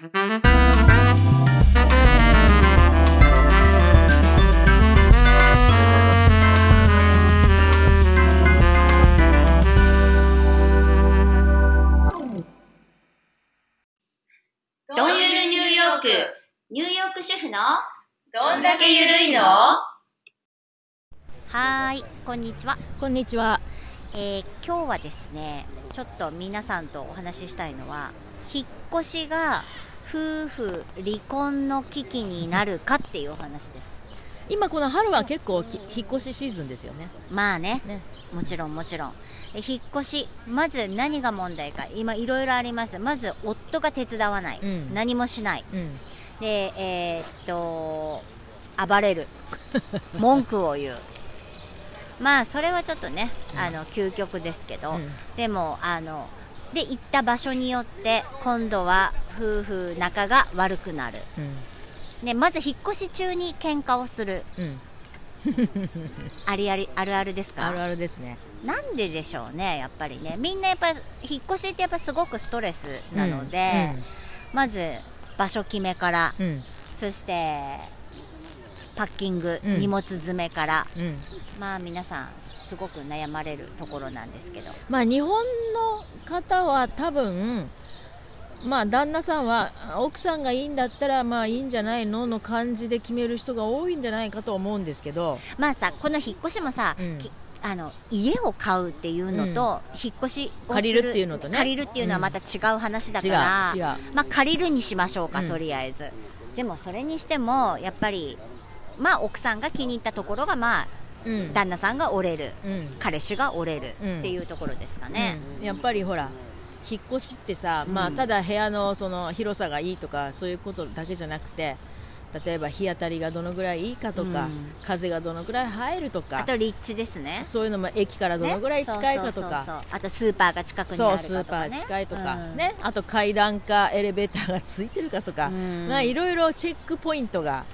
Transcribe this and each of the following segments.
どんゆるニューヨーク、ニューヨーク主婦の？どんだけゆるいの？はーい、こんにちは。こんにちは。えー今日はですね、ちょっと皆さんとお話ししたいのは、引っ越しが夫婦離婚の危機になるかっていうお話です。今この春は結構き引っ越しシーズンですよね。まあね、ね。もちろんもちろん。え引っ越し、まず何が問題か、今いろいろあります。まず夫が手伝わない。うん何もしない。うん。で、えーっと、暴れる。文句を言う。まあ、それはちょっとね、あの、究極ですけど、うんでも、あの、で、行った場所によって、今度は夫婦仲が悪くなる。うん。ね、まず引っ越し中に喧嘩をする。うん。ありあり、あるあるですか？あるあるですね。なんででしょうね、やっぱりね。みんなやっぱり、引っ越しってやっぱすごくストレスなので、まず、場所決めから、うん。うん。そして、パッキング、うん。荷物詰めから、うん。まあ皆さん、すごく悩まれるところなんですけど。まあ日本の方は多分、まあ旦那さんは奥さんがいいんだったらまあいいんじゃないのの感じで決める人が多いんじゃないかと思うんですけど、まあさ、この引っ越しもさ、うん。きあの家を買うっていうのと、引っ越しをす借りるっていうのとね。借りるっていうのはまた違う話だうら、違う。まあ借りるにしましょうか、うん。とりあえず。でもそれにしても、やっぱり、まあ奥さんが気に入ったところが、まあうん。旦那さんが折れる、うん。彼氏が折れるうん。っていうところですかね。うん。やっぱりほら引っ越しってさ、まあ、うんただ部屋のその広さがいいとかそういうことだけじゃなくて例えば日当たりがどのぐらいいいかとか、うん。風がどのぐらい入るとかあと立地ですね。そういうのも駅からどのぐらい近いかとねそうそうか、そうそう。あとスーパーが近くにあそうるかスーパーとかね近いとか、うん。ね、あと階段かエレベーターがついてるかとか、うん。まあ、いろいろチェックポイントが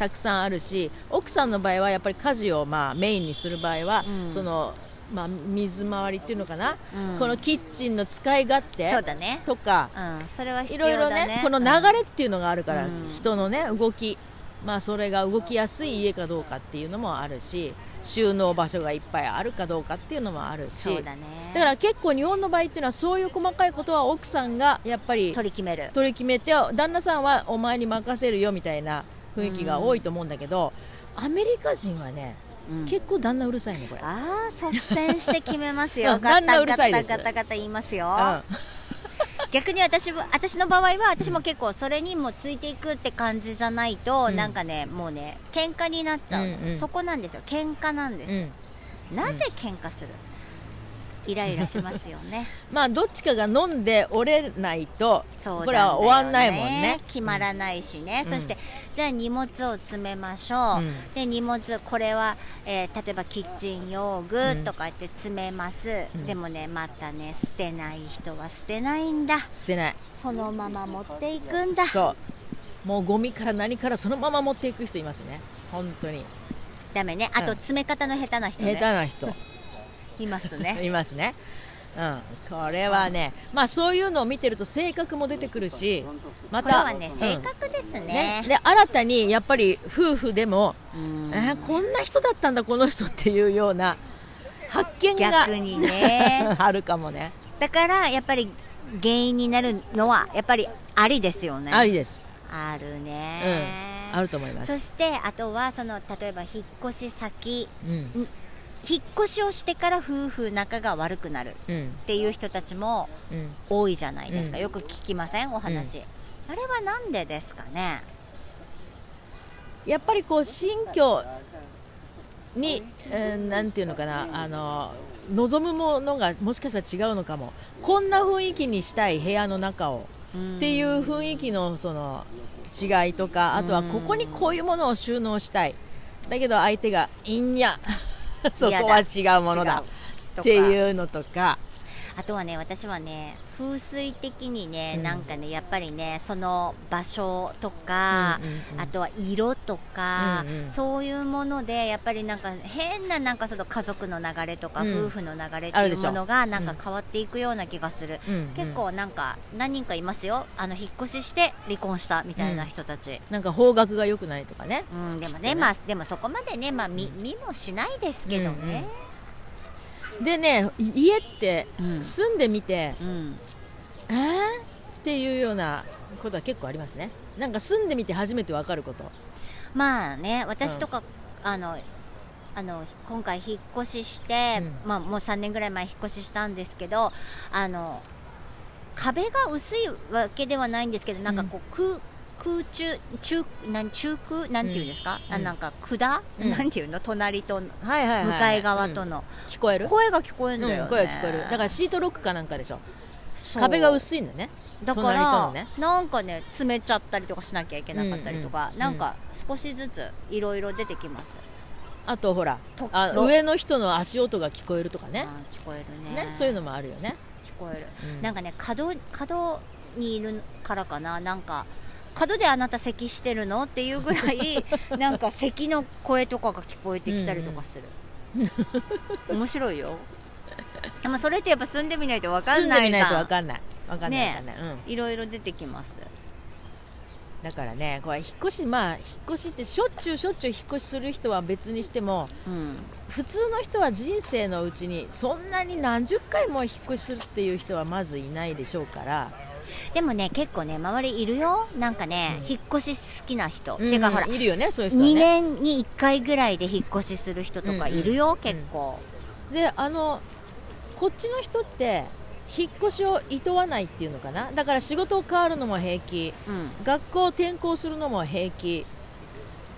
たくさんあるし奥さんの場合はやっぱり家事をまあメインにする場合は、うん。そのまあ、水回りっていうのかな、うん。このキッチンの使い勝手そうだね。とかうん。それは必いろいろねこの流れっていうのがあるから、うん。人のね動き、まあ、それが動きやすい家かどうかっていうのもあるし収納場所がいっぱいあるかどうかっていうのもあるし。だね。だから結構日本の場合っていうのはそういう細かいことは奥さんがやっぱり取り決める。取り決めて旦那さんはお前に任せるよみたいな雰囲気が多いと思うんだけど、アメリカ人はね、うん。結構旦那うるさいねこれ。ああ率先して決めますよ。うんガタ旦那うるガタさいです。ガタガタ言いますようん逆に私も私の場合は私も結構それにもついていくって感じじゃないと、うんなんかねもうね喧嘩になっちゃう、うんうんそこなんですよ喧嘩なんです、うんなぜ喧嘩するイライラしますよね。まあどっちかが飲んで折れないとそうこれは終わんないもんね。決まらないしね、うん。そしてじゃあ荷物を詰めましょう、うん。で荷物これは、えー例えばキッチン用具うんとか言って詰めます、うん。でもねまたね捨てない人は捨てないんだ。捨てない。そのまま持っていくんだ。そう。もうゴミから何からそのまま持っていく人いますね。本当に。ダメね。あとうん。詰め方の下手な人下手ねな人いますね。いますね。うん、これはね、まあそういうのを見てると性格も出てくるし、また、はねうん。性格ですね。ね、で新たにやっぱり夫婦でも、うん。えーこんな人だったんだこの人っていうような発見が逆にね。あるかもね。だからやっぱり原因になるのはやっぱりありですよね。ありです。あるね、あると思います。そしてあとはその例えば引っ越し先うん引っ越しをしてから夫婦仲が悪くなるっうん。ていう人たちもうん。多いじゃないですか、うん。よく聞きません？お話、あれはなんでですかね？やっぱりこう新居に、えーなんていうのかな。あの望むものがもしかしたら違うのかも。こんな雰囲気にしたい部屋の中をっていう雰囲気のその違いとかあとはここにこういうものを収納したい。だけど相手がいいんや そこは違うものだ。ってういうのとかあとはね私はね風水的にね、うん。なんかねやっぱりねその場所とか、うんうんうんあとは色とか、うんうん。そういうものでやっぱりなんか変ななんかその家族の流れとか、うん。夫婦の流れっていうものがなんかうん。変わっていくような気がする、うんうん結構なんか何人かいますよ。あの引っ越しして離婚したみたいな人たち、なんか方角が良くないとかね。うんでもねね。まあでもそこまでねまあ見見もしないですけどね、でねい家ってうん。住んでみて、うん。えー？っていうようなことは結構ありますね。なんか住んでみて初めて分かること。まあね私とか、あのあの今回引っ越しして、うん。まあ、もう3年ぐらい前引っ越ししたんですけどあの壁が薄いわけではないんですけどなんかこう、空空中中なん中空なんていうんですか、うん。あなんか管、うん。なんていうの？隣と向かい側との、聞こえる？声が聞こえるんだよね、うん、声が聞こえる。だからシートロックかなんかでしょ。壁が薄いんだね。だから、のね。なんかね詰めちゃったりとかしなきゃいけなかったりとか、うんうんなんか少しずついろいろ出てきます。あとほらとあろ上の人の足音が聞こえるとかね。聞こえるね。ねそういうのもあるよね、聞こえる、うん。なんかね角角にいるからかな。なんか角であなた咳してるの？っていうぐらい なんか咳の声とかが聞こえてきたりとかする、面白いよ。でもそれってやっぱ住んでみないと分かんない住んでみないと分かんない。分かんないね分かんない、うん。いろいろ出てきます。だからねこれ引っ越しまあ引っ越しってしょっちゅうしょっちゅう引っ越しする人は別にしてもうん。普通の人は人生のうちにそんなに何十回も引っ越しするっていう人はまずいないでしょうから、でもね結構ね周りいるよ。なんかね、うん。引っ越し好きな人、うんてかほらいるよねそういう人は2ね年に1回ぐらいで引っ越しする人とかいるよ、ん。結構、であのこっちの人って引っ越しをいとわないっていうのかな？だから仕事を変わるのも平気。うん。学校を転校するのも平気。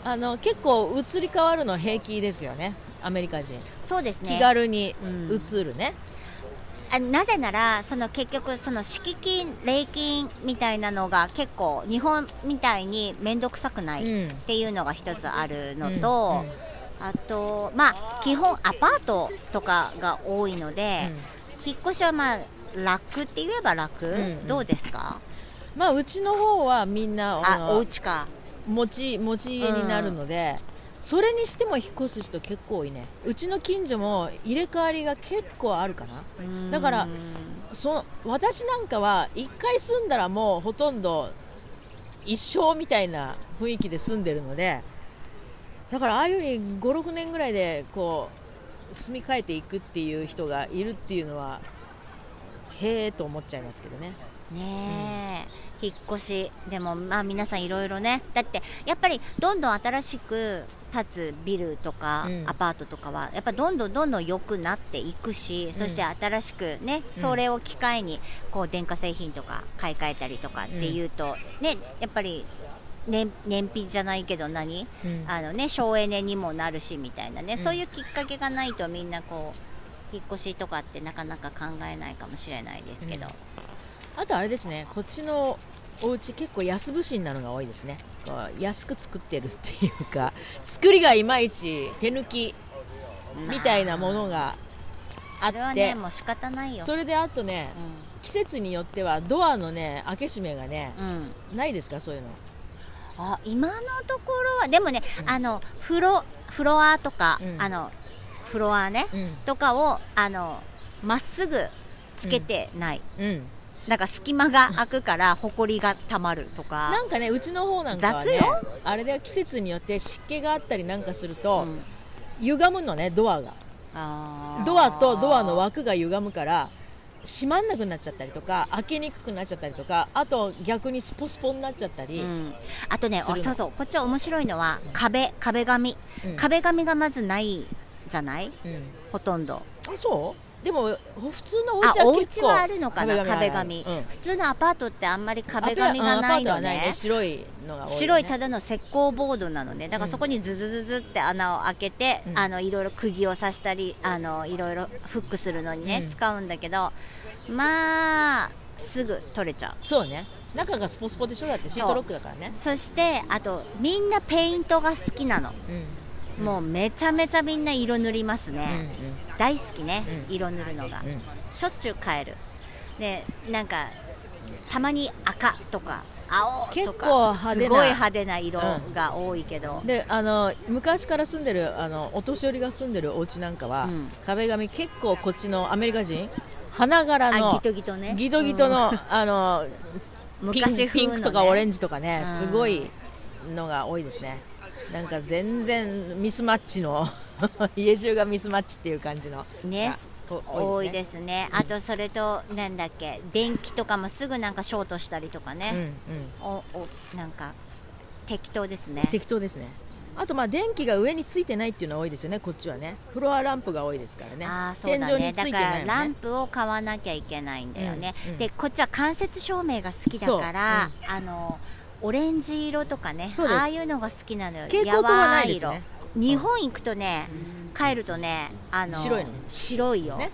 あの結構移り変わるの平気ですよねアメリカ人、そうですね。気軽にうん。移るね、あなぜならその結局その敷金礼金みたいなのが結構日本みたいに面倒くさくないうん。っていうのが一つあるのと、うんあとまあ基本アパートとかが多いので、引っ越しはまあ楽って言えば楽、んうん。どうですか？まあうちの方はみんなあお家か。持ち持ち家になるので、それにしても引っ越す人結構多いね。うちの近所も入れ替わりが結構あるかな。だからうんそ私なんかは1回住んだらもうほとんど一生みたいな雰囲気で住んでるのでだからああいうふうに56年ぐらいでこう住み替えていくっていう人がいるっていうのはへえと思っちゃいますけどね。ねえ、引っ越しでもまあ皆さんいろいろね。だってやっぱりどんどん新しく建つビルとか、うん。アパートとかはやっぱどんどんどんどん良くなっていくし、そして新しくねうん。それを機会にこう電化製品とか買い替えたりとかっていうと、ねやっぱり燃燃費じゃないけど何うん。あのね省エネにもなるしみたいなね、うん。そういうきっかけがないとみんなこう引っ越しとかってなかなか考えないかもしれないですけど、あとあれですねこっちのお家結構安物心なのが多いですね。こう安く作ってるっていうか 作りがいまいち手抜きみたいなものがあそれはって、ねもう仕方ないよ。それであとね季節によってはドアのね開け閉めがねうん、うん、ないですかそういうの。あ今のところはでもね、うん。あのフロフロアとか、うん。あのフロアねうん。とかをあのまっすぐつけてない、うんなんか隙間が開くからほこりがたまるとか。なんかねうちの方なんかはね雑よ。あれで季節によって湿気があったりなんかすると、うん。歪むのねドアが。ドアとドアの枠が歪むから閉まんなくなっちゃったりとか開けにくくなっちゃったりとかあと逆にスポスポになっちゃったり、うん、あとねそうそう。こっちは面白いのは壁壁紙。うん。壁紙がまずないじゃない？うん。ほとんど。あそう？でも普通のおあ家はお結構家はあるのかな壁壁紙。紙うん。普通のアパートってあんまり壁紙がないのね。ね白いのがね、白いただの石膏ボードなのね。だからうん。そこにズズズズって穴を開けて、うん。あのいろいろ釘を刺したりあのいろいろフックするのにね、うん。使うんだけどまあすぐ取れちゃう。そうね。中がスポスポでしょ？だってシートロックだからね。そしてあとみんなペイントが好きなの、うんもうめちゃめちゃみんな色塗りますうんね、大好きね、うん。色塗るのが、うん。うんしょっちゅう変える。でなんかたまに赤とか青結とか構派手なすごい派手な色が多いけど、であの昔から住んでるあのお年寄りが住んでるお家なんかは、うん。壁紙結構こっちのアメリカ人花柄あのギトギトね。ギトギトの,、あの昔ピンクとかオレンジとかね、うん。すごいのが多いですねなんか全然ミスマッチの 家中がミスマッチっていう感じの。ね。多いね。ですね。あとそれとなんだっけ電気とかもすぐなんかショートしたりとかうんね、うん。おおなんか適当ですね。適当ですね。あとまあ電気が上についてないっていうのは多いですよね。こっちはね。フロアランプが多いですからね。ああそうだ天井ね。だからランプを買わなきゃいけないんだよね、うんうんでこっちは間接照明が好きだから、あのオレンジ色とかねああいうのが好きなのよ。蛍光灯はないですね。日本行くとね、帰るとねあの白いの？白いよ、ね。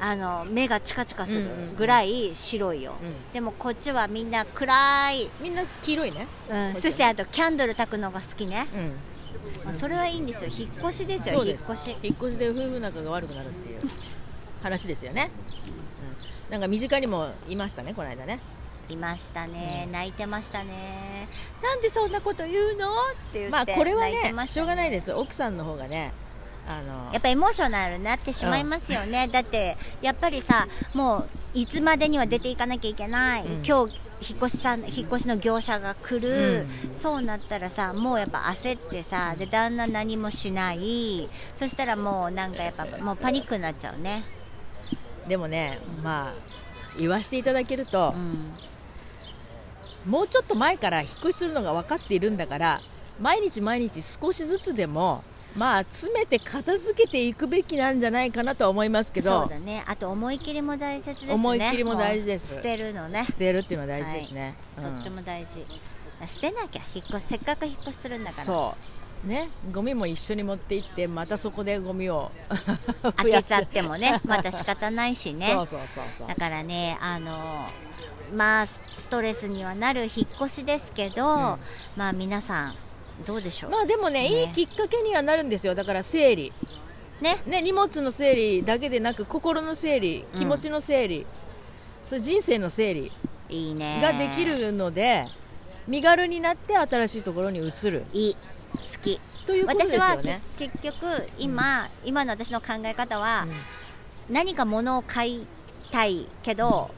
あの目がチカチカすうんうんうん。るぐらい白いよ、うん。でもこっちはみんな暗い、みんな黄色いね。うん、そしてあとキャンドル焚くのが好きね、うん。まあ、それはいいんですよ。引っ越しですよ引っ越し。引っ越しで夫婦仲が悪くなるっていう話ですよね、うん、なんか身近にもいましたねこの間ねいましたね、うん。泣いてましたね。なんでそんなこと言うの？って言ってまあこれは泣いてねまたしょうがないです。奥さんの方がねあのやっぱエモーショナルになってしまいますよね、だってやっぱりさもういつまでには出ていかなきゃいけない、うん。今日引っ越しさん引っ越しの業者が来る、うん。そうなったらさもうやっぱ焦ってさで旦那何もしない。そしたらもうなんかやっぱもうパニックになっちゃうね、でもねまあ言わせていただけるとう、ん、もうちょっと前から引っ越しするのが分かっているんだから毎日毎日少しずつでもまあ詰めて片付けていくべきなんじゃないかなとは思いますけそどうだね。あと思い切りも大切ですね。思い切りも大事です。捨てるのね。捨てるっていうのは大事ですね、とってうんも大事。捨てなきゃ引っ越しせっかく引っ越しするんだから。そう。ね。ゴミも一緒に持って行ってまたそこでゴミを 開けちゃってもねまた仕方ないしね。そうそうそうそう。だからねあのまあストレスにはなる引っ越しですけど、ん。まあ皆さんどうでしょう、まあでもねね。いいきっかけにはなるんですよ。だから整理。ね。ね荷物の整理だけでなく心の整理うん気持ちの整理、そういう人生の整理いいね。ができるので、身軽になって新しいところに移る。いい。好き。ということです私はよね。け結局今、今の私の考え方は、何か物を買いたいけど、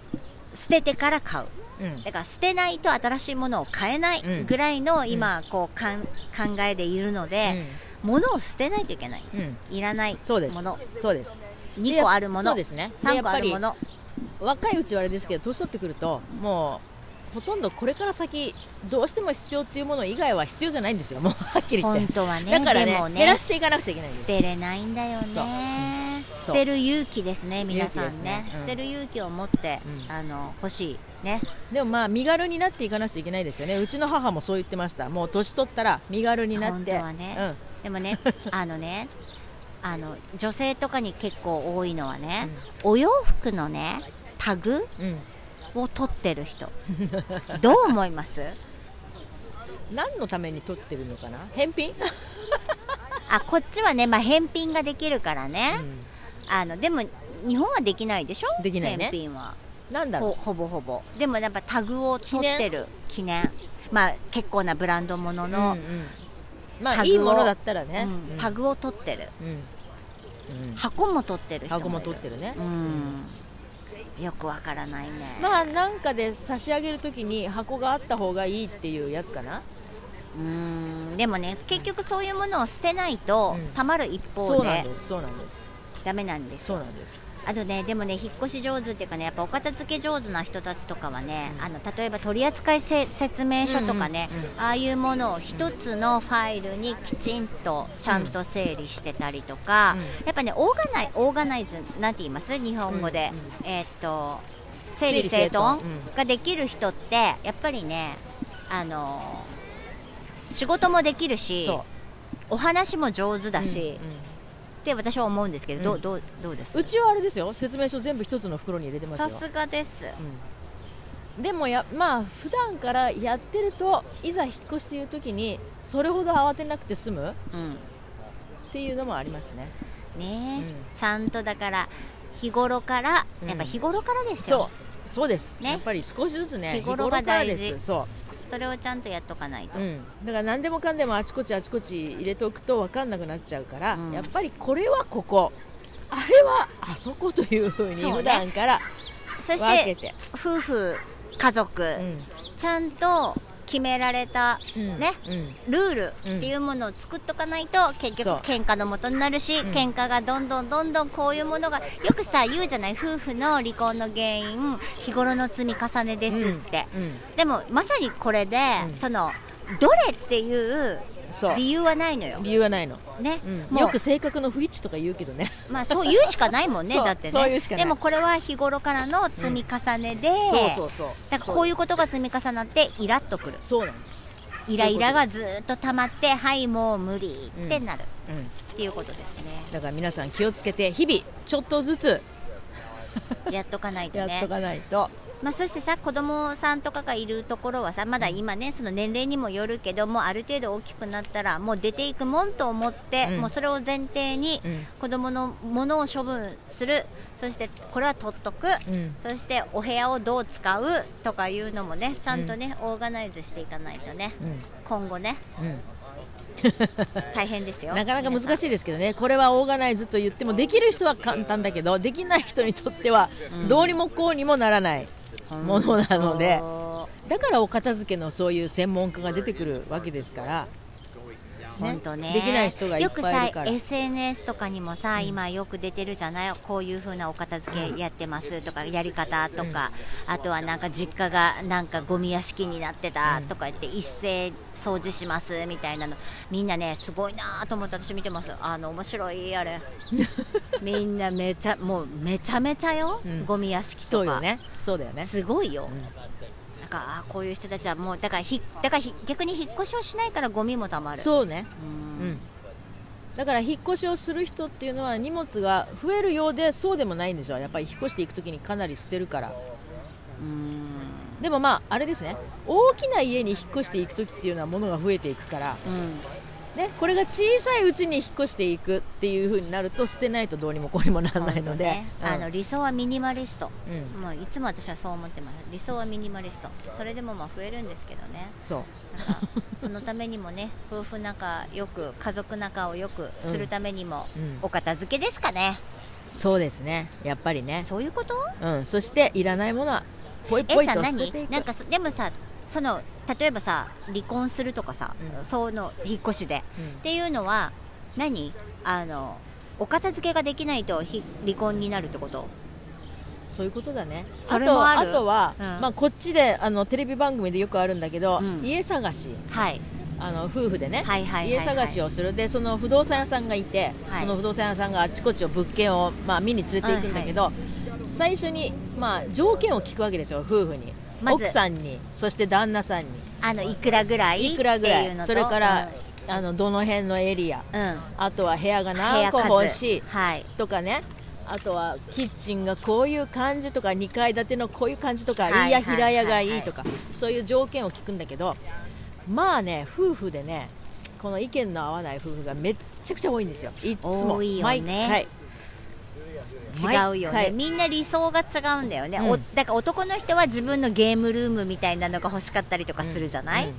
捨ててから買う。うん。うんだから捨てないと新しいものを買えないうん。ぐらいの今こうかん考えでいるので、物を捨てないといけないうんうん。いらないそうです。ものそうです。2個あるもの。そうですね。で3やっぱり個あるもの。若いうちはあれですけど年取ってくるともうほとんどこれから先どうしても必要っていうもの以外は必要じゃないんですよ。もう はっきり言って。本当はねだからでもね減らしていかなくちゃいけないんです。捨てれないんだよね。捨てる勇気ですね皆さんね。ねうん。捨てる勇気を持って、うん。あの欲しいね。でもまあ身軽になっていかなくちゃいけないですよね。うちの母もそう言ってました。もう年取ったら身軽になって。本当はね。でもね あのねあの女性とかに結構多いのはね、お洋服のねタグうん、うんを取ってる人。どう思います？何のために取ってるのかな？返品、あこっちはね、まあ、返品ができるからね、うあのでも日本はできないでしょ？できないね。返品は。ん、なんだろほほぼほぼ。でもやっぱタグを取ってる。記念？まあ結構なブランドものう、の、うんうん。まあいいものだったらね、うん。タグを取ってる。うん、うん。箱も取ってる人も箱も取ってるね、うんよくわからないね。まあなんかで差し上げるときに箱があった方がいいっていうやつかな。うんでもね結局そういうものを捨てないと、うん。たまる一方そうなんでですそうなんです。ダメなんですそうなんですあとねでもね引っ越し上手っていうかねやっぱお片付け上手な人たちとかはね、うん。あの例えば取扱せ説明書とかね、うんうんうんああいうものを一つのファイルにきちんとちゃんと整理してたりとか、うんやっぱねオーガナイオーガナイズなんて言います？日本語で、うんえーっと整理整頓？ができる人ってやっぱりねあの仕事もできるしお話も上手だし、うんうんって私は思うんですけど、うん。どうどうどうです？うちはあれですよ。説明書全部一つの袋に入れてますさよすがです。うん。でもやまあ普段からやってるといざ引っ越しという時にそれほど慌てなくて済むうん。っていうのもありますね。ねちゃんとだから日頃からうん。やっぱ日頃からですそう。よ、そうです、ね。やっぱり少しずつね日頃が大事日頃からですそそれをちゃんとやっとかないと、う、うん、だから何でもかんでもあちこちあちこち入れておくと分かんなくなっちゃうから、うん。やっぱりこれはここ。あれは？あそこというふうに普段からそし分けてて。夫婦家族、うん。ちゃんと決められたうん。ねうん。ルールっていうものを作っとかないと結局喧嘩の元になるし、うん。喧嘩がどんどんどんどんこういうものがよくさ言うじゃない夫婦の離婚の原因日頃の積み重ねですって、うん。でもまさにこれで、うん。そのどれっていうそう。理由はないのよ、理由はないの、ね、うん、よく性格の不一致とか言うけどね。まあそう言うしかないもんね だってね。でもこれは日頃からの積み重ねで、そうそうそう。だからこういうことが積み重なってイラッとくる。そうなんです。イライラがずーっと溜まってはいもう無理ってなる、うん。っていうことですね。だから皆さん気をつけて日々ちょっとずつ。やっとかないとね。やっとかないと、まあ、そしてさ子供さんとかがいるところはさまだ今ねその年齢にもよるけどもある程度大きくなったらもう出ていくもんと思って、うん。もうそれを前提にうん。子供のものを処分する。そしてこれは取っとく。うん、そしてお部屋をどう使うとかいうのもねちゃんとね、オーガナイズしていかないとね今後ねうん。うん大変ですよ。なかなか難いしいですけどね、これはオーガナイズと言っても、できる人は簡単だけど、できない人にとってはうん。どうにもこうにもならない、ものなので。だからお片付けのそういう専門家が出てくるわけですから、本当ね。できない人がいっぱいいるから。よくさ SNS とかにもさ、今よく出てるじゃない？こういう風なお片付けやってますとかやり方とか、あとはなんか実家がなんかゴミ屋敷になってたとか言って一斉掃除しますみたいなの。みんなねすごいなと思って私見てます。あの面白いあれ。みんなめちゃもうめちゃめちゃよ、うん。ゴミ屋敷とか。そうよね、そうだよね。すごいよ、かこういう人たちはもうだからひだからひ逆に引っ越しをしないからゴミもたまる。そうね、うん。うん、だから引っ越しをする人っていうのは荷物が増えるようでそうでもないんでしょ。やっぱり引っ越していくときにかなり捨てるから。うん。でもまああれですね。大きな家に引っ越していくときっていうのは物が増えていくから、うんね、これが小さいうちに引っ越していくっていう風になると捨てないとどうにもこうにもならないので、ね。うん。あの理想はミニマリスト、うん。もういつも私はそう思ってます。理想はミニマリスト。それでもまあ増えるんですけどね。そう。そのためにもね 夫婦仲よく家族仲をよくするためにも、うん。お片付けですかね。そうですね。やっぱりね、そういうこと？うん、そしていらないものはポイポイと捨てていく。なんかそでもさその例えばさ離婚するとかさ、うん。その引っ越しで。うん。っていうのは何？あのお片付けができないとひ離婚になるってこと？そういうことだね。それもある。とあとは、うん。まあ、こっちであのテレビ番組でよくあるんだけど、うん。家探し。はい。あの夫婦でね、はいはいはいはい。家探しをする。でその不動産屋さんがいて、はい。その不動産屋さんがあちこちを物件を、まあ、見に連れて行くんだけど、最初に、まあ、条件を聞くわけですよ夫婦に、まず。奥さんにそして旦那さんに。あのいくらぐらいいくらぐらい。それから、あのどの辺のエリア。うん、うんあとは部屋が部何個欲しい。はい。とかね。あとはキッチンがこういう感じとか2階建てのこういう感じとか、はいいや平屋がいはいいとか、そういう条件を聞くんだけど。まあね夫婦でねこの意見の合わない夫婦がめっちゃくちゃ多いんですよ。いっつも。多いよね。毎回違うよね。みんな理想が違うんだよね、うん。おだから男の人は自分のゲームルームみたいなのが欲しかったりとかするじゃない、うん。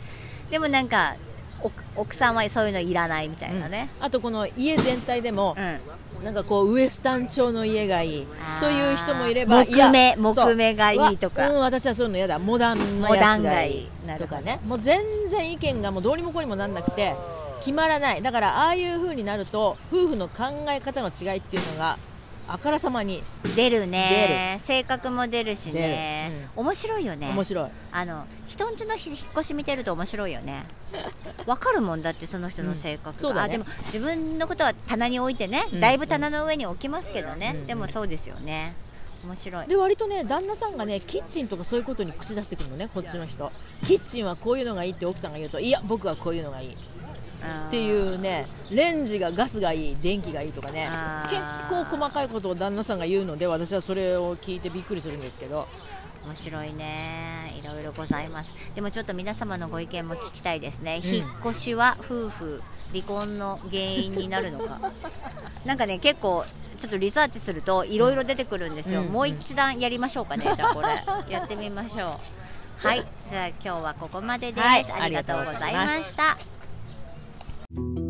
でもなんかお奥さんはそういうのいらないみたいなね、あとこの家全体でもうん。なんかこうウエスタン調の家がいいという人もいれば木目木目がいいとか。うん、私はそういうの嫌だ。モダンなモダやつがいい。とかね。もう全然意見がもうどうにもこうにもなんなくて決まらない。だからああいう風になると夫婦の考え方の違いっていうのがあからさまに。出るね。性格も出るしね。出る。面白いよね。面白い、あの人んちの引っ越し見てると面白いよね。わかるもんだってその人の性格が、うん。そうだね。あでも自分のことは棚に置いてね、うん。だいぶ棚の上に置きますけどね、うん。でもそうですよね。面白い。で割とね旦那さんがねキッチンとかそういうことに口出してくるのねこっちの人。キッチンはこういうのがいいって奥さんが言うといや僕はこういうのがいいっていうねレンジがガスがいい電気がいいとかね。あ結ー構細かいことを旦那さんが言うので私はそれを聞いてびっくりするんですけど。面白いね。いろいろございます。でもちょっと皆様のご意見も聞きたいですね、うん。引っ越しは夫婦離婚の原因になるのか。なんかね結構ちょっとリサーチするといろいろ出てくるんですよ、うんもう一段やりましょうかねじゃあこれ。やってみましょう。はい。じゃあ今日はここまでです、はい。ありがとうございました thank you